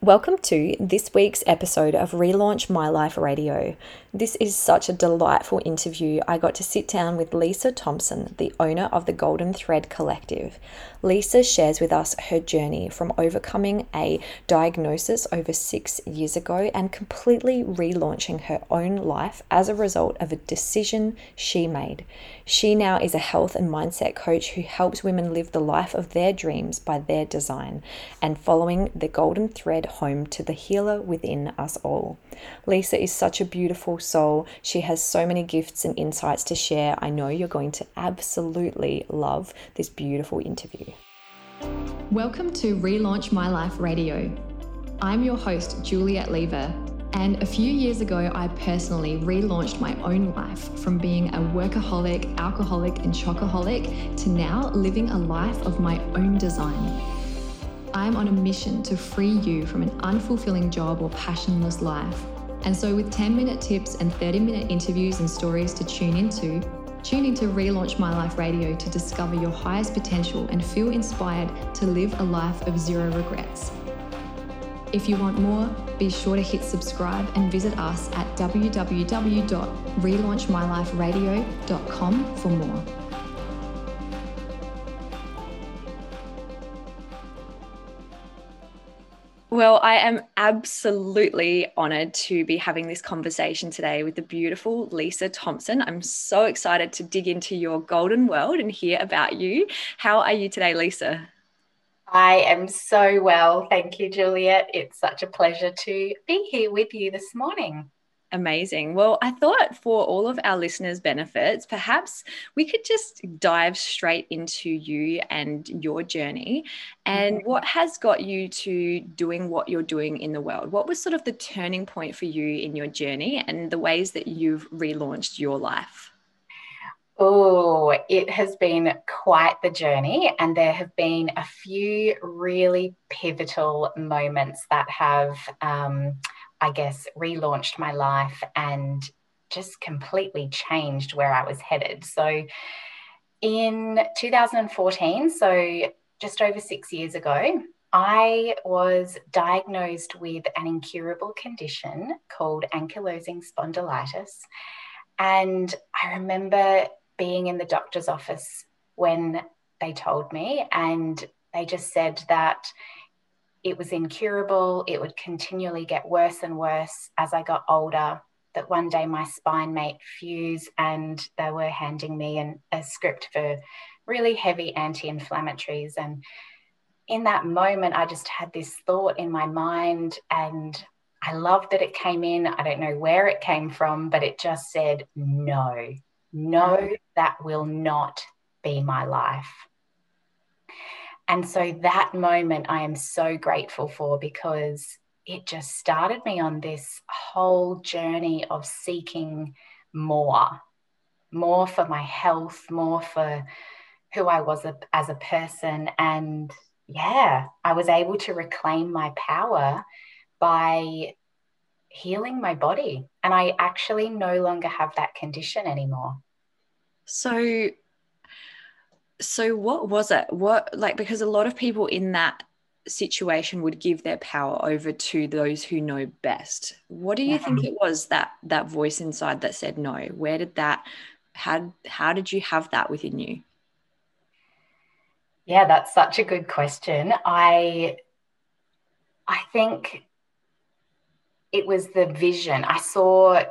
Welcome to this week's episode of Relaunch My Life Radio. This is such a delightful interview. I got to sit down with Lisa Thompson, the owner of the Golden Thread Collective. Lisa shares with us her journey from overcoming a diagnosis over six years ago and completely relaunching her own life as a result of a decision she made. She now is a health and mindset coach who helps women live the life of their dreams by their design and following the golden thread home to the healer within us all. Lisa is such a beautiful soul. She has so many gifts and insights to share. I know you're going to absolutely love this beautiful interview. Welcome to Relaunch My Life Radio. I'm your host, Juliet Lever, and a few years ago, I personally relaunched my own life from being a workaholic, alcoholic, and chocoholic to now living a life of my own design. I'm on a mission to free you from an unfulfilling job or passionless life. And so, with 10 minute tips and 30 minute interviews and stories to tune into, tune into Relaunch My Life Radio to discover your highest potential and feel inspired to live a life of zero regrets. If you want more, be sure to hit subscribe and visit us at www.relaunchmyliferadio.com for more. Well, I am absolutely honored to be having this conversation today with the beautiful Lisa Thompson. I'm so excited to dig into your golden world and hear about you. How are you today, Lisa? I am so well. Thank you, Juliet. It's such a pleasure to be here with you this morning. Amazing. Well, I thought for all of our listeners' benefits, perhaps we could just dive straight into you and your journey and mm-hmm. what has got you to doing what you're doing in the world. What was sort of the turning point for you in your journey and the ways that you've relaunched your life? Oh, it has been quite the journey, and there have been a few really pivotal moments that have. Um, I guess, relaunched my life and just completely changed where I was headed. So in 2014, so just over six years ago, I was diagnosed with an incurable condition called ankylosing spondylitis. And I remember being in the doctor's office when they told me, and they just said that it was incurable. It would continually get worse and worse as I got older. That one day my spine may fuse, and they were handing me an, a script for really heavy anti inflammatories. And in that moment, I just had this thought in my mind, and I love that it came in. I don't know where it came from, but it just said, no, no, that will not be my life. And so that moment I am so grateful for because it just started me on this whole journey of seeking more, more for my health, more for who I was a, as a person. And yeah, I was able to reclaim my power by healing my body. And I actually no longer have that condition anymore. So, so what was it? What like because a lot of people in that situation would give their power over to those who know best. What do you yeah. think it was that that voice inside that said no? Where did that how how did you have that within you? Yeah that's such a good question. I i think it was the vision. I saw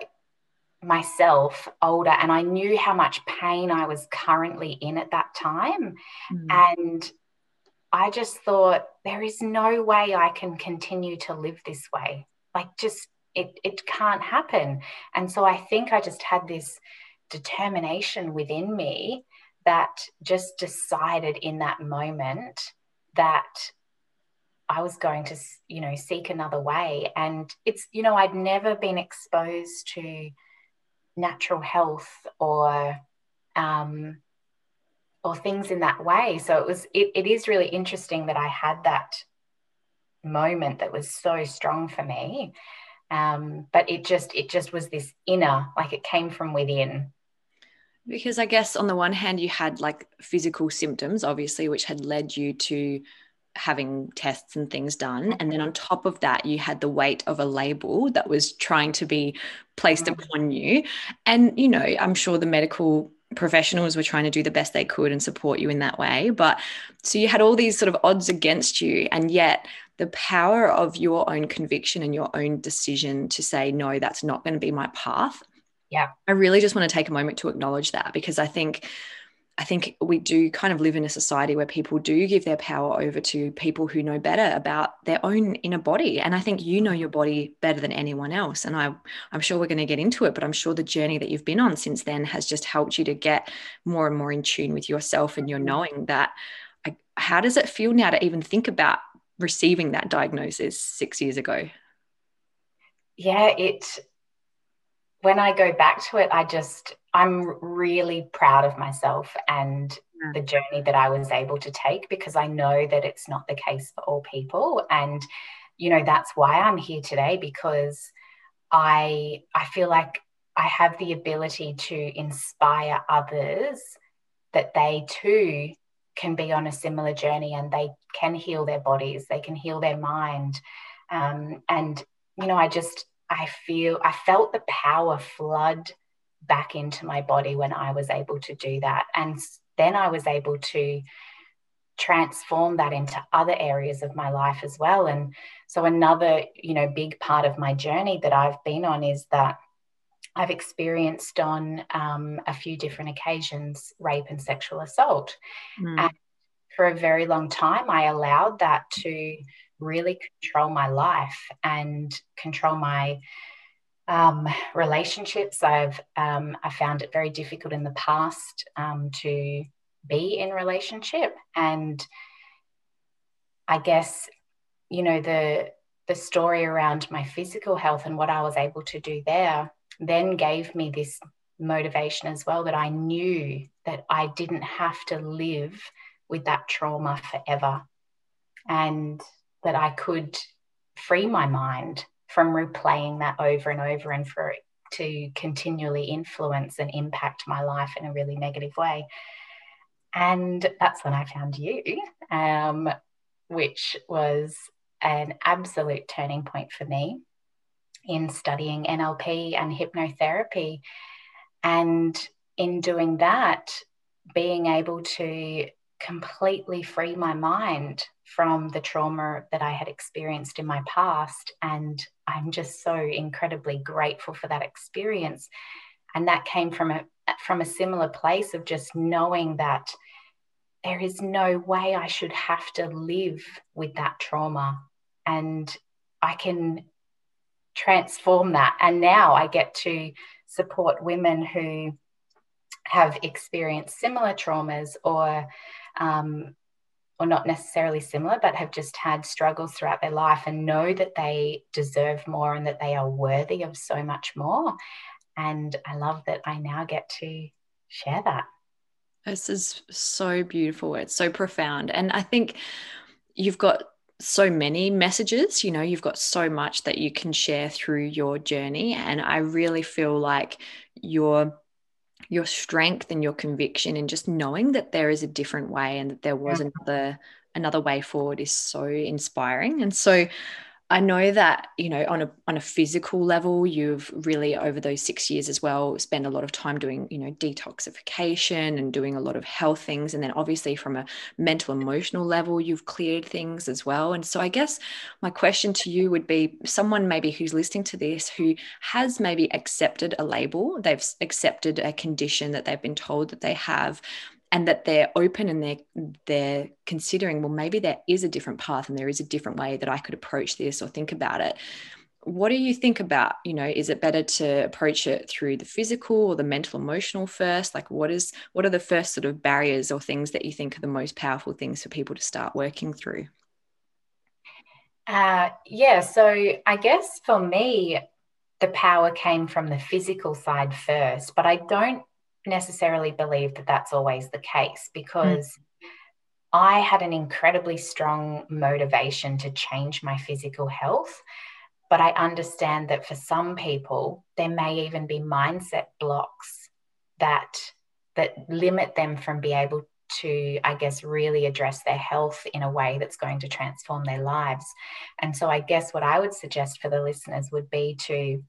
myself older and I knew how much pain I was currently in at that time. Mm. And I just thought, there is no way I can continue to live this way. Like, just it, it can't happen. And so I think I just had this determination within me that just decided in that moment that I was going to, you know, seek another way. And it's, you know, I'd never been exposed to natural health or um, or things in that way. So it was it, it is really interesting that I had that moment that was so strong for me. Um, but it just it just was this inner, like it came from within. Because I guess on the one hand you had like physical symptoms, obviously, which had led you to having tests and things done. And then on top of that, you had the weight of a label that was trying to be placed upon you. And, you know, I'm sure the medical professionals were trying to do the best they could and support you in that way. But so you had all these sort of odds against you. And yet, the power of your own conviction and your own decision to say, no, that's not going to be my path. Yeah. I really just want to take a moment to acknowledge that because I think I think we do kind of live in a society where people do give their power over to people who know better about their own inner body. And I think you know your body better than anyone else. And I, I'm sure we're going to get into it, but I'm sure the journey that you've been on since then has just helped you to get more and more in tune with yourself and your mm-hmm. knowing that. How does it feel now to even think about receiving that diagnosis six years ago? Yeah, it when I go back to it, I just, I'm really proud of myself and yeah. the journey that I was able to take because I know that it's not the case for all people. And, you know, that's why I'm here today because I, I feel like I have the ability to inspire others that they too can be on a similar journey and they can heal their bodies, they can heal their mind. Um, and, you know, I just, I feel I felt the power flood back into my body when I was able to do that. And then I was able to transform that into other areas of my life as well. And so another, you know, big part of my journey that I've been on is that I've experienced on um, a few different occasions rape and sexual assault. Mm. And for a very long time, I allowed that to really control my life and control my um, relationships. I've um, I found it very difficult in the past um, to be in relationship, and I guess you know the the story around my physical health and what I was able to do there then gave me this motivation as well that I knew that I didn't have to live with that trauma forever. And that I could free my mind from replaying that over and over and for it to continually influence and impact my life in a really negative way. And that's when I found you, um, which was an absolute turning point for me in studying NLP and hypnotherapy. And in doing that, being able to completely free my mind from the trauma that I had experienced in my past. And I'm just so incredibly grateful for that experience. And that came from a from a similar place of just knowing that there is no way I should have to live with that trauma. And I can transform that. And now I get to support women who have experienced similar traumas or um, or not necessarily similar, but have just had struggles throughout their life and know that they deserve more and that they are worthy of so much more. And I love that I now get to share that. This is so beautiful. It's so profound. And I think you've got so many messages, you know, you've got so much that you can share through your journey. And I really feel like you're your strength and your conviction and just knowing that there is a different way and that there was yeah. another another way forward is so inspiring and so I know that you know on a on a physical level you've really over those 6 years as well spent a lot of time doing you know detoxification and doing a lot of health things. And then obviously from a mental emotional level you've cleared things as well. And so I guess my question to you would be someone maybe who's listening to this who has maybe accepted a label they've accepted a condition that they've been told that they have and that they're open and they're they're considering well maybe there is a different path and there is a different way that I could approach this or think about it. What do you think about you know is it better to approach it through the physical or the mental emotional first? Like what is what are the first sort of barriers or things that you think are the most powerful things for people to start working through? Uh, yeah so i guess for me the power came from the physical side first but i don't necessarily believe that that's always the case because mm. I had an incredibly strong motivation to change my physical health. But I understand that for some people, there may even be mindset blocks that that limit them from be able to, I guess, really address their health in a way that's going to transform their lives. And so, I guess what I would suggest for the listeners would be to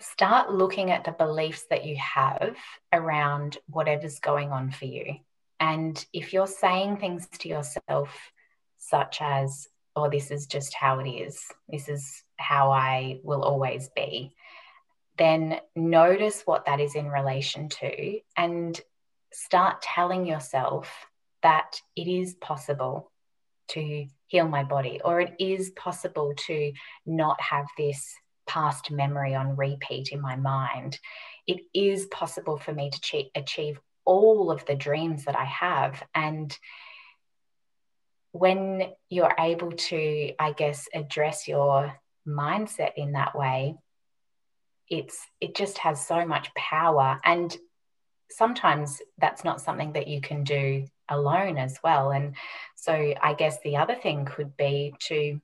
start looking at the beliefs that you have around whatever's going on for you. And if you're saying things to yourself, such as, oh, this is just how it is, this is how I will always be, then notice what that is in relation to and start telling yourself that it is possible to heal my body or it is possible to not have this past memory on repeat in my mind. It is possible for me to achieve all of the dreams that I have. And when you're able to, I guess, address your mindset in that way, it's it just has so much power and sometimes that's not something that you can do alone as well and so i guess the other thing could be to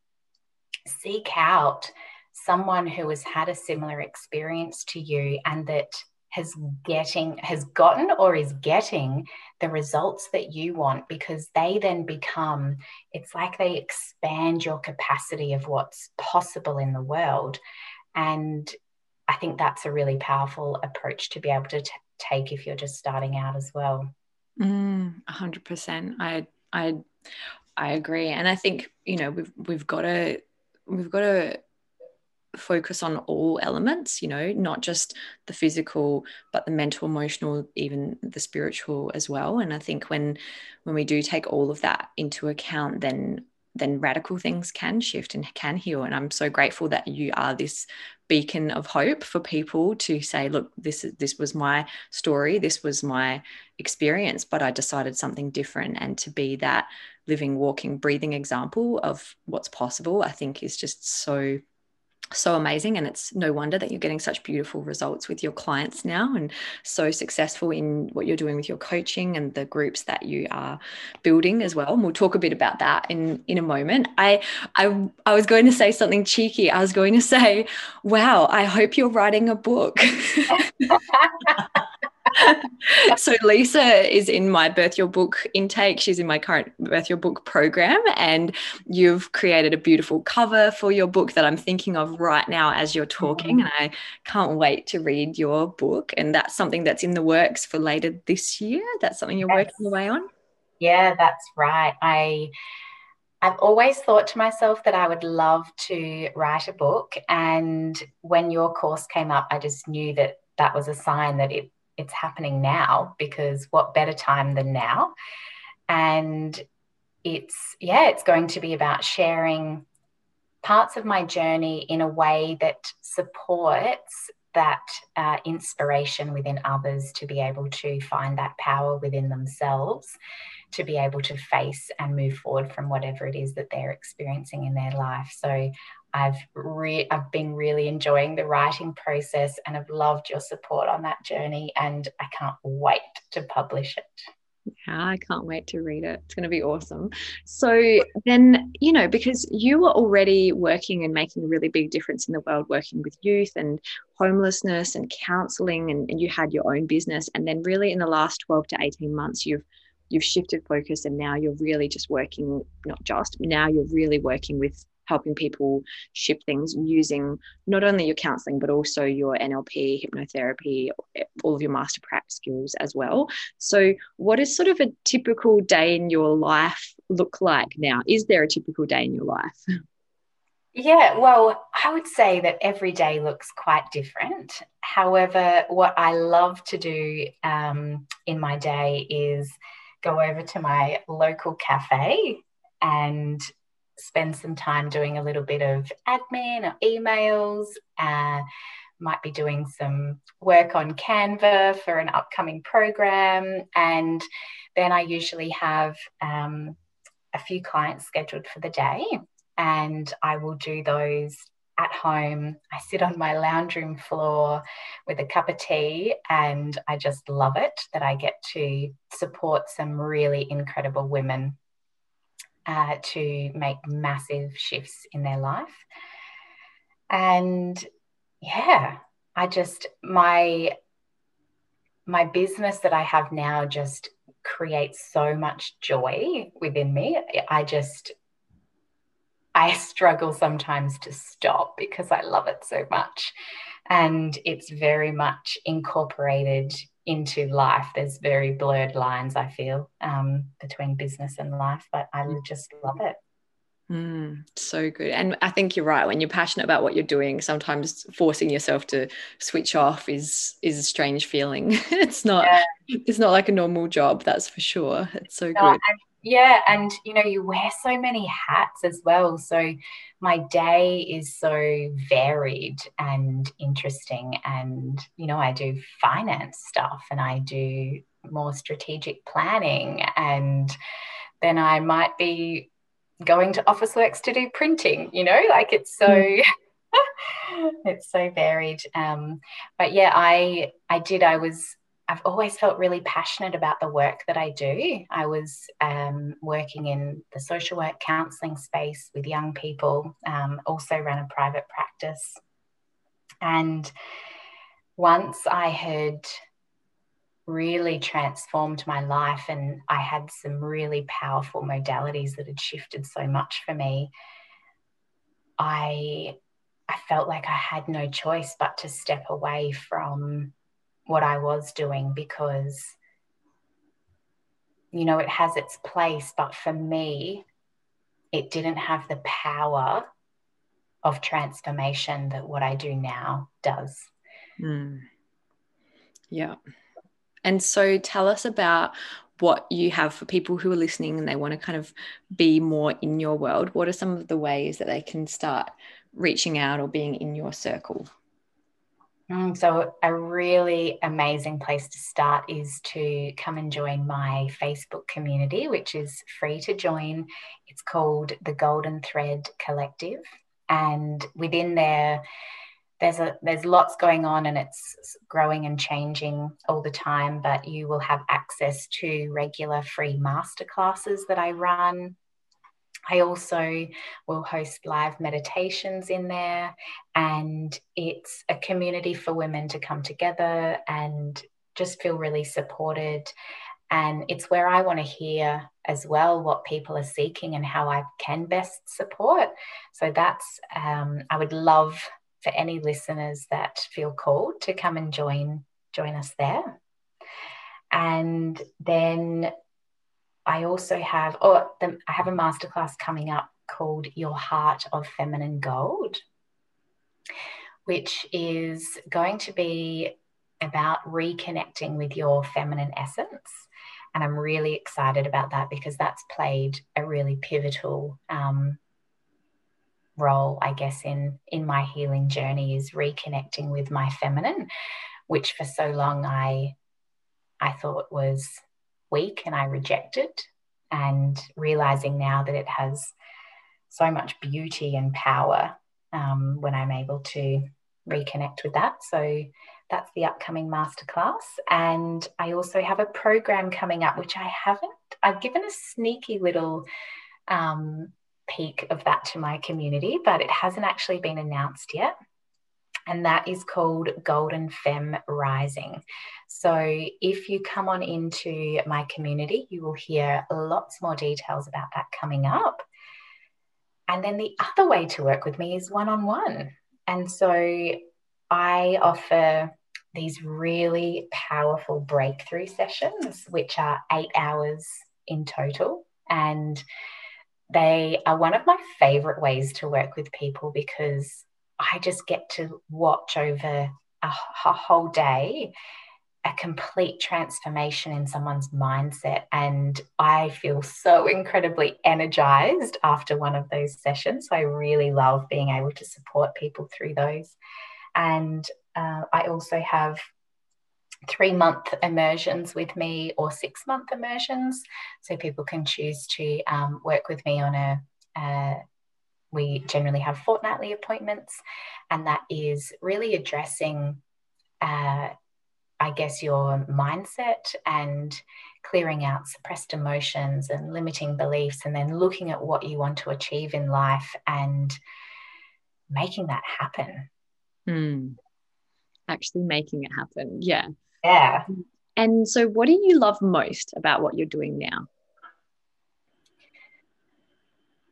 seek out someone who has had a similar experience to you and that has getting has gotten or is getting the results that you want because they then become it's like they expand your capacity of what's possible in the world and I think that's a really powerful approach to be able to t- take if you're just starting out as well. Mm, a hundred percent. I I I agree, and I think you know we've we've got to we've got to focus on all elements you know not just the physical but the mental emotional even the spiritual as well and i think when when we do take all of that into account then then radical things can shift and can heal. And I'm so grateful that you are this beacon of hope for people to say, look, this is this was my story, this was my experience, but I decided something different. And to be that living, walking, breathing example of what's possible, I think is just so so amazing and it's no wonder that you're getting such beautiful results with your clients now and so successful in what you're doing with your coaching and the groups that you are building as well and we'll talk a bit about that in in a moment. I i i was going to say something cheeky. I was going to say wow i hope you're writing a book so Lisa is in my Birth Your Book intake. She's in my current Birth Your Book program, and you've created a beautiful cover for your book that I'm thinking of right now as you're talking. And I can't wait to read your book. And that's something that's in the works for later this year. That's something you're that's, working away on. Yeah, that's right. I I've always thought to myself that I would love to write a book. And when your course came up, I just knew that that was a sign that it it's happening now because what better time than now? And it's, yeah, it's going to be about sharing parts of my journey in a way that supports that uh, inspiration within others to be able to find that power within themselves to be able to face and move forward from whatever it is that they're experiencing in their life. So I've re- I've been really enjoying the writing process and I've loved your support on that journey and I can't wait to publish it. Yeah, I can't wait to read it. It's going to be awesome. So then, you know, because you were already working and making a really big difference in the world, working with youth and homelessness and counseling, and, and you had your own business. And then, really, in the last 12 to 18 months, you've you've shifted focus and now you're really just working not just now you're really working with helping people shift things using not only your counseling but also your NLP, hypnotherapy, all of your master practice skills as well. So, what is sort of a typical day in your life look like now? Is there a typical day in your life? Yeah, well, I would say that every day looks quite different. However, what I love to do um, in my day is go over to my local cafe and spend some time doing a little bit of admin or emails. Uh, might be doing some work on Canva for an upcoming program. And then I usually have um, a few clients scheduled for the day, and I will do those at home. I sit on my lounge room floor with a cup of tea, and I just love it that I get to support some really incredible women uh, to make massive shifts in their life. And yeah, I just, my my business that I have now just creates so much joy within me. I just, I struggle sometimes to stop because I love it so much. And it's very much incorporated into life. There's very blurred lines, I feel, um, between business and life, but I just love it. Mm, so good. And I think you're right. When you're passionate about what you're doing, sometimes forcing yourself to switch off is is a strange feeling. it's not yeah. it's not like a normal job, that's for sure. It's so no, good. Yeah, and you know, you wear so many hats as well. So my day is so varied and interesting. And, you know, I do finance stuff and I do more strategic planning and then I might be going to Officeworks to do printing, you know, like it's so hmm. it's so varied. Um, but yeah, I I did. I was I've always felt really passionate about the work that I do. I was um, working in the social work counselling space with young people. Um, also ran a private practice, and once I had really transformed my life and I had some really powerful modalities that had shifted so much for me I I felt like I had no choice but to step away from what I was doing because you know it has its place but for me it didn't have the power of transformation that what I do now does. Mm. Yeah. And so tell us about what you have for people who are listening and they want to kind of be more in your world. What are some of the ways that they can start reaching out or being in your circle? Mm, so, a really amazing place to start is to come and join my Facebook community, which is free to join. It's called the Golden Thread Collective. And within there, there's a there's lots going on and it's growing and changing all the time but you will have access to regular free masterclasses that i run i also will host live meditations in there and it's a community for women to come together and just feel really supported and it's where I want to hear as well what people are seeking and how I can best support. So that's, um, I would love for any listeners that feel called to come and join join us there. And then I also have oh the, I have a masterclass coming up called Your Heart of Feminine Gold, which is going to be about reconnecting with your feminine essence. And I'm really excited about that because that's played a really pivotal um, role i guess in in my healing journey is reconnecting with my feminine which for so long i i thought was weak and i reject it. and realizing now that it has so much beauty and power um, when i'm able to reconnect with that so that's the upcoming masterclass and i also have a program coming up which i haven't i've given a sneaky little um, peek of that to my community, but it hasn't actually been announced yet. And that is called Golden Femme Rising. So, if you come on into my community, you will hear lots more details about that coming up. And then the other way to work with me is one on one. And so, I offer these really powerful breakthrough sessions, which are eight hours in total. And they are one of my favorite ways to work with people because I just get to watch over a, a whole day a complete transformation in someone's mindset. And I feel so incredibly energized after one of those sessions. So I really love being able to support people through those. And uh, I also have three month immersions with me or six month immersions. So people can choose to um, work with me on a, uh, we generally have fortnightly appointments, and that is really addressing, uh, I guess, your mindset and clearing out suppressed emotions and limiting beliefs, and then looking at what you want to achieve in life and making that happen. Hmm. Actually, making it happen. Yeah yeah And so, what do you love most about what you're doing now?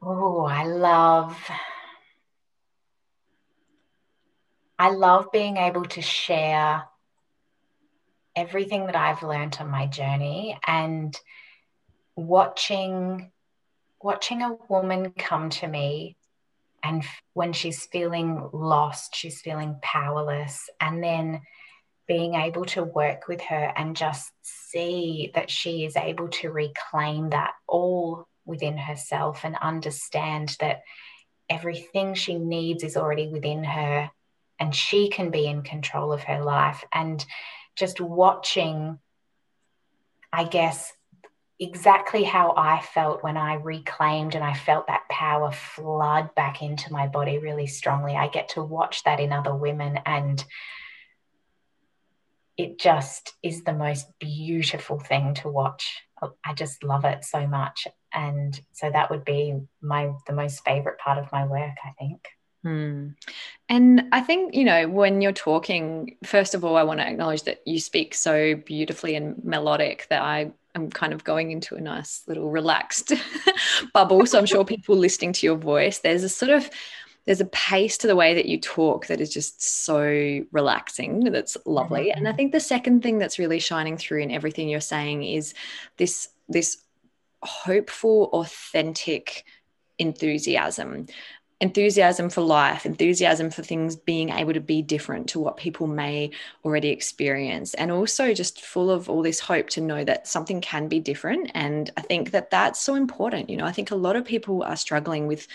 Oh, I love I love being able to share everything that I've learned on my journey and watching watching a woman come to me and when she's feeling lost, she's feeling powerless and then being able to work with her and just see that she is able to reclaim that all within herself and understand that everything she needs is already within her and she can be in control of her life. And just watching, I guess, exactly how I felt when I reclaimed and I felt that power flood back into my body really strongly. I get to watch that in other women and it just is the most beautiful thing to watch. I just love it so much. And so that would be my the most favorite part of my work, I think. Hmm. And I think, you know, when you're talking, first of all, I want to acknowledge that you speak so beautifully and melodic that I am kind of going into a nice little relaxed bubble. So I'm sure people listening to your voice, there's a sort of there's a pace to the way that you talk that is just so relaxing that's lovely mm-hmm. and i think the second thing that's really shining through in everything you're saying is this this hopeful authentic enthusiasm enthusiasm for life, enthusiasm for things being able to be different to what people may already experience, and also just full of all this hope to know that something can be different. And I think that that's so important. You know, I think a lot of people are struggling with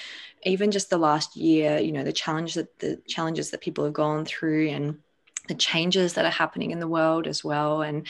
even just the last year, you know, the challenge that the challenges that people have gone through and the changes that are happening in the world as well. And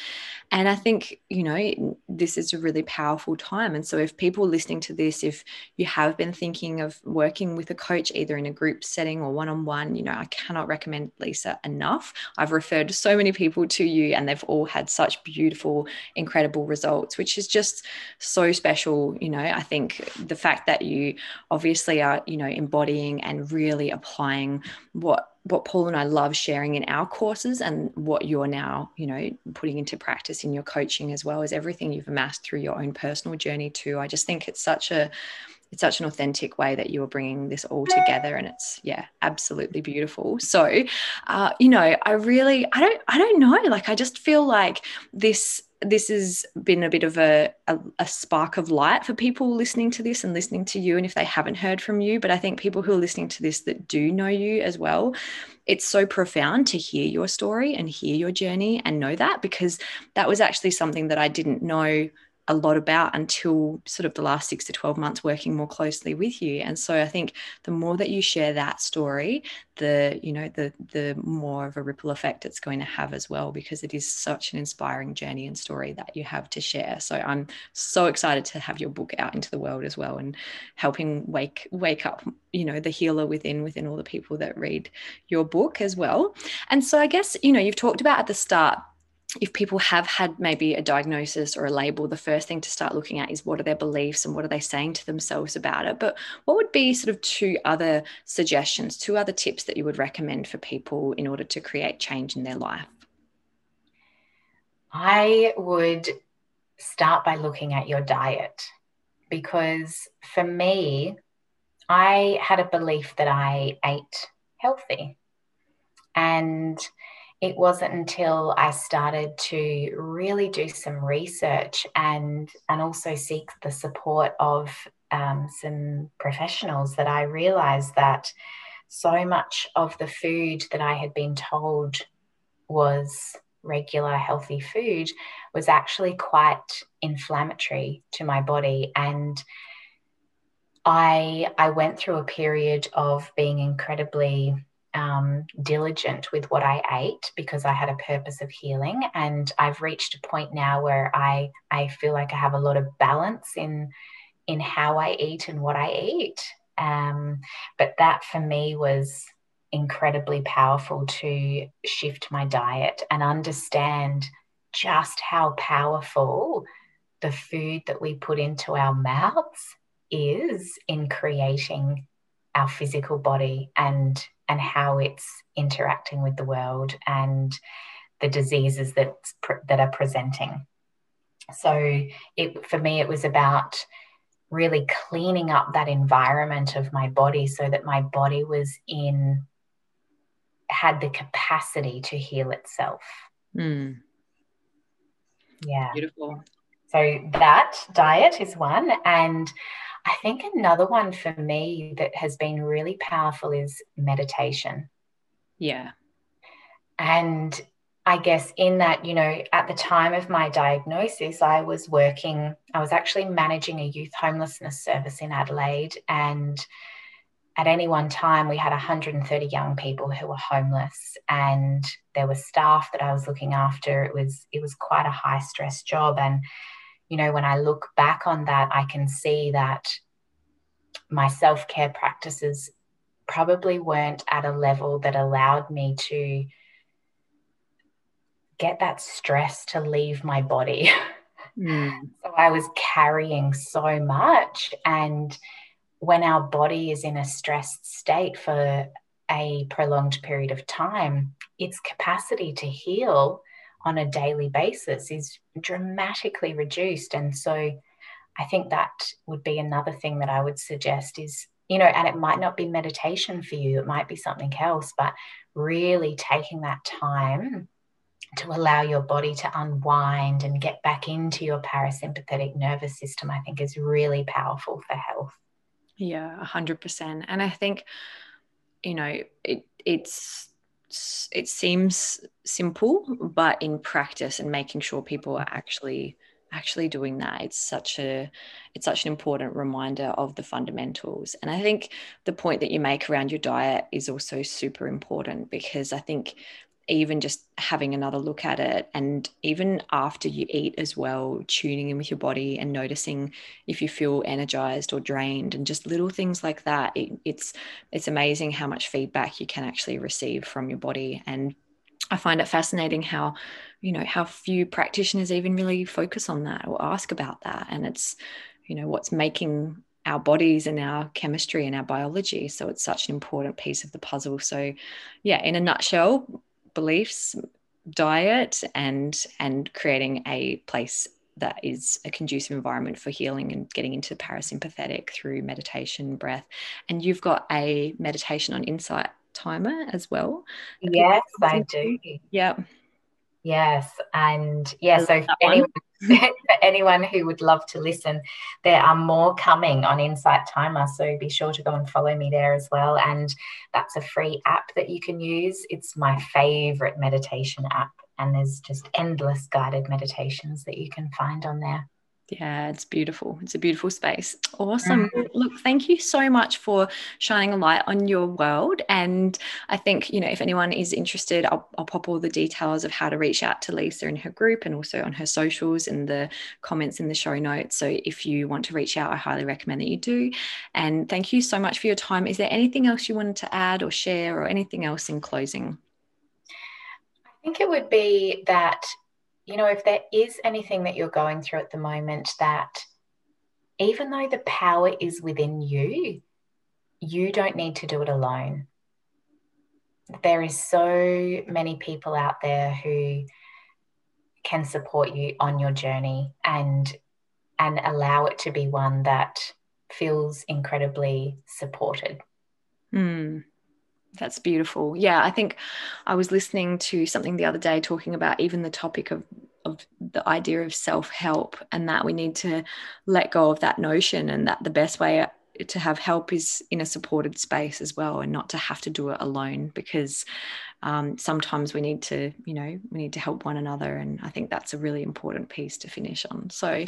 and i think you know this is a really powerful time. And so if people listening to this if you have been thinking of working with a coach either in a group setting or one-on-one you know i cannot recommend lisa enough. I've referred so many people to you and they've all had such beautiful incredible results which is just so special. You know i think the fact that you obviously are you know embodying and really applying what what Paul and I love sharing in our courses and what you're now, you know, putting into practice in your coaching as well as everything you've amassed through your own personal journey too. I just think it's such a it's such an authentic way that you are bringing this all together and it's yeah absolutely beautiful so uh, you know i really i don't i don't know like i just feel like this this has been a bit of a, a, a, spark of light for people listening to this and listening to you. And if they haven't heard from you, but I think people who are listening to this that do know you as well, it's so profound to hear your story and hear your journey and know that because that was actually something that I didn't know a lot about until sort of the last six to 12 months working more closely with you. And so i think the more that you share that story the you know the the more of a ripple effect it's going to have as well because it is such an inspiring journey and story that you have to share. So i'm so excited to have your book out into the world as well and helping wake wake up you know the healer within within all the people that read your book as well. And so i guess you know you've talked about at the start if people have had maybe a diagnosis or a label, the first thing to start looking at is what are their beliefs and what are they saying to themselves about it. But what would be sort of two other suggestions, two other tips that you would recommend for people in order to create change in their life? I would start by looking at your diet because for me, I had a belief that I ate healthy. And it wasn't until I started to really do some research and and also seek the support of um, some professionals that I realized that so much of the food that I had been told was regular healthy food was actually quite inflammatory to my body. And I I went through a period of being incredibly um, diligent with what I ate because I had a purpose of healing. And I've reached a point now where I, I feel like I have a lot of balance in, in how I eat and what I eat. Um, but that for me was incredibly powerful to shift my diet and understand just how powerful the food that we put into our mouths is in creating our physical body and and how it's interacting with the world and the diseases that that are presenting. So it for me it was about really cleaning up that environment of my body so that my body was in had the capacity to heal itself. Mm. Yeah. Beautiful. So that diet is one. And I think another one for me that has been really powerful is meditation. Yeah. And I guess in that, you know, at the time of my diagnosis, I was working, I was actually managing a youth homelessness service in Adelaide. And at any one time, we had 130 young people who were homeless, and there were staff that I was looking after. It was it was quite a high stress job, and you know, when I look back on that, I can see that my self care practices probably weren't at a level that allowed me to get that stress to leave my body. Mm. so I was carrying so much. And when our body is in a stressed state for a prolonged period of time, its capacity to heal on a daily basis is dramatically reduced. And so I think that would be another thing that I would suggest is, you know, and it might not be meditation for you, it might be something else, but really taking that time to allow your body to unwind and get back into your parasympathetic nervous system, I think is really powerful for health. Yeah, 100%. And I think, you know, it, it's, it seems simple, but in practice and making sure people are actually actually doing that it's such a it's such an important reminder of the fundamentals. And i think the point that you make around your diet is also super important because i think even just having another look at it and even after you eat as well tuning in with your body and noticing if you feel energized or drained and just little things like that it, it's it's amazing how much feedback you can actually receive from your body. And i find it fascinating how you know how few practitioners even really focus on that or ask about that. And it's you know what's making our bodies and our chemistry and our biology. So it's such an important piece of the puzzle. So yeah in a nutshell beliefs, diet, and and creating a place that is a conducive environment for healing and getting into parasympathetic through meditation, breath. And you've got a meditation on insight timer as well. Yes, I do. Yeah. Yes, and yeah, so anyone, anyone who would love to listen, there are more coming on Insight Timer. So be sure to go and follow me there as well. And that's a free app that you can use. It's my favorite meditation app, and there's just endless guided meditations that you can find on there. Yeah, it's beautiful. It's a beautiful space. Awesome. Mm. Look, thank you so much for shining a light on your world. And I think, you know, if anyone is interested, I'll, I'll pop all the details of how to reach out to Lisa and her group and also on her socials and the comments in the show notes. So if you want to reach out, I highly recommend that you do. And thank you so much for your time. Is there anything else you wanted to add or share or anything else in closing? I think it would be that you know, if there is anything that you're going through at the moment that even though the power is within you, you don't need to do it alone. There is so many people out there who can support you on your journey and and allow it to be one that feels incredibly supported. Mm. That's beautiful. Yeah, I think I was listening to something the other day talking about even the topic of of the idea of self-help and that we need to let go of that notion and that the best way to have help is in a supported space as well and not to have to do it alone because um, sometimes we need to you know we need to help one another and i think that's a really important piece to finish on so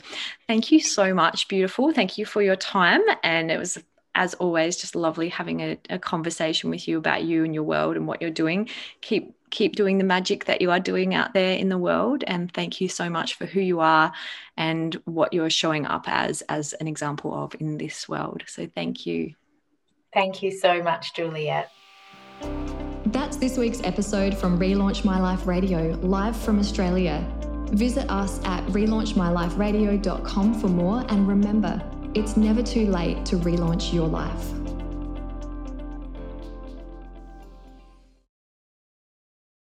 thank you so much beautiful thank you for your time and it was as always, just lovely having a, a, conversation with you about you and your world and what you're doing. Keep keep doing the magic that you are doing out there in the world, and thank you so much for who you are and what you're showing up as as an example of in this world. So thank you. Thank you so much, Juliet. That's this week's episode from Relaunch My Life Radio, live from Australia. Visit us at relaunchmyliferadio.com for more, and remember it's never too late to relaunch your life.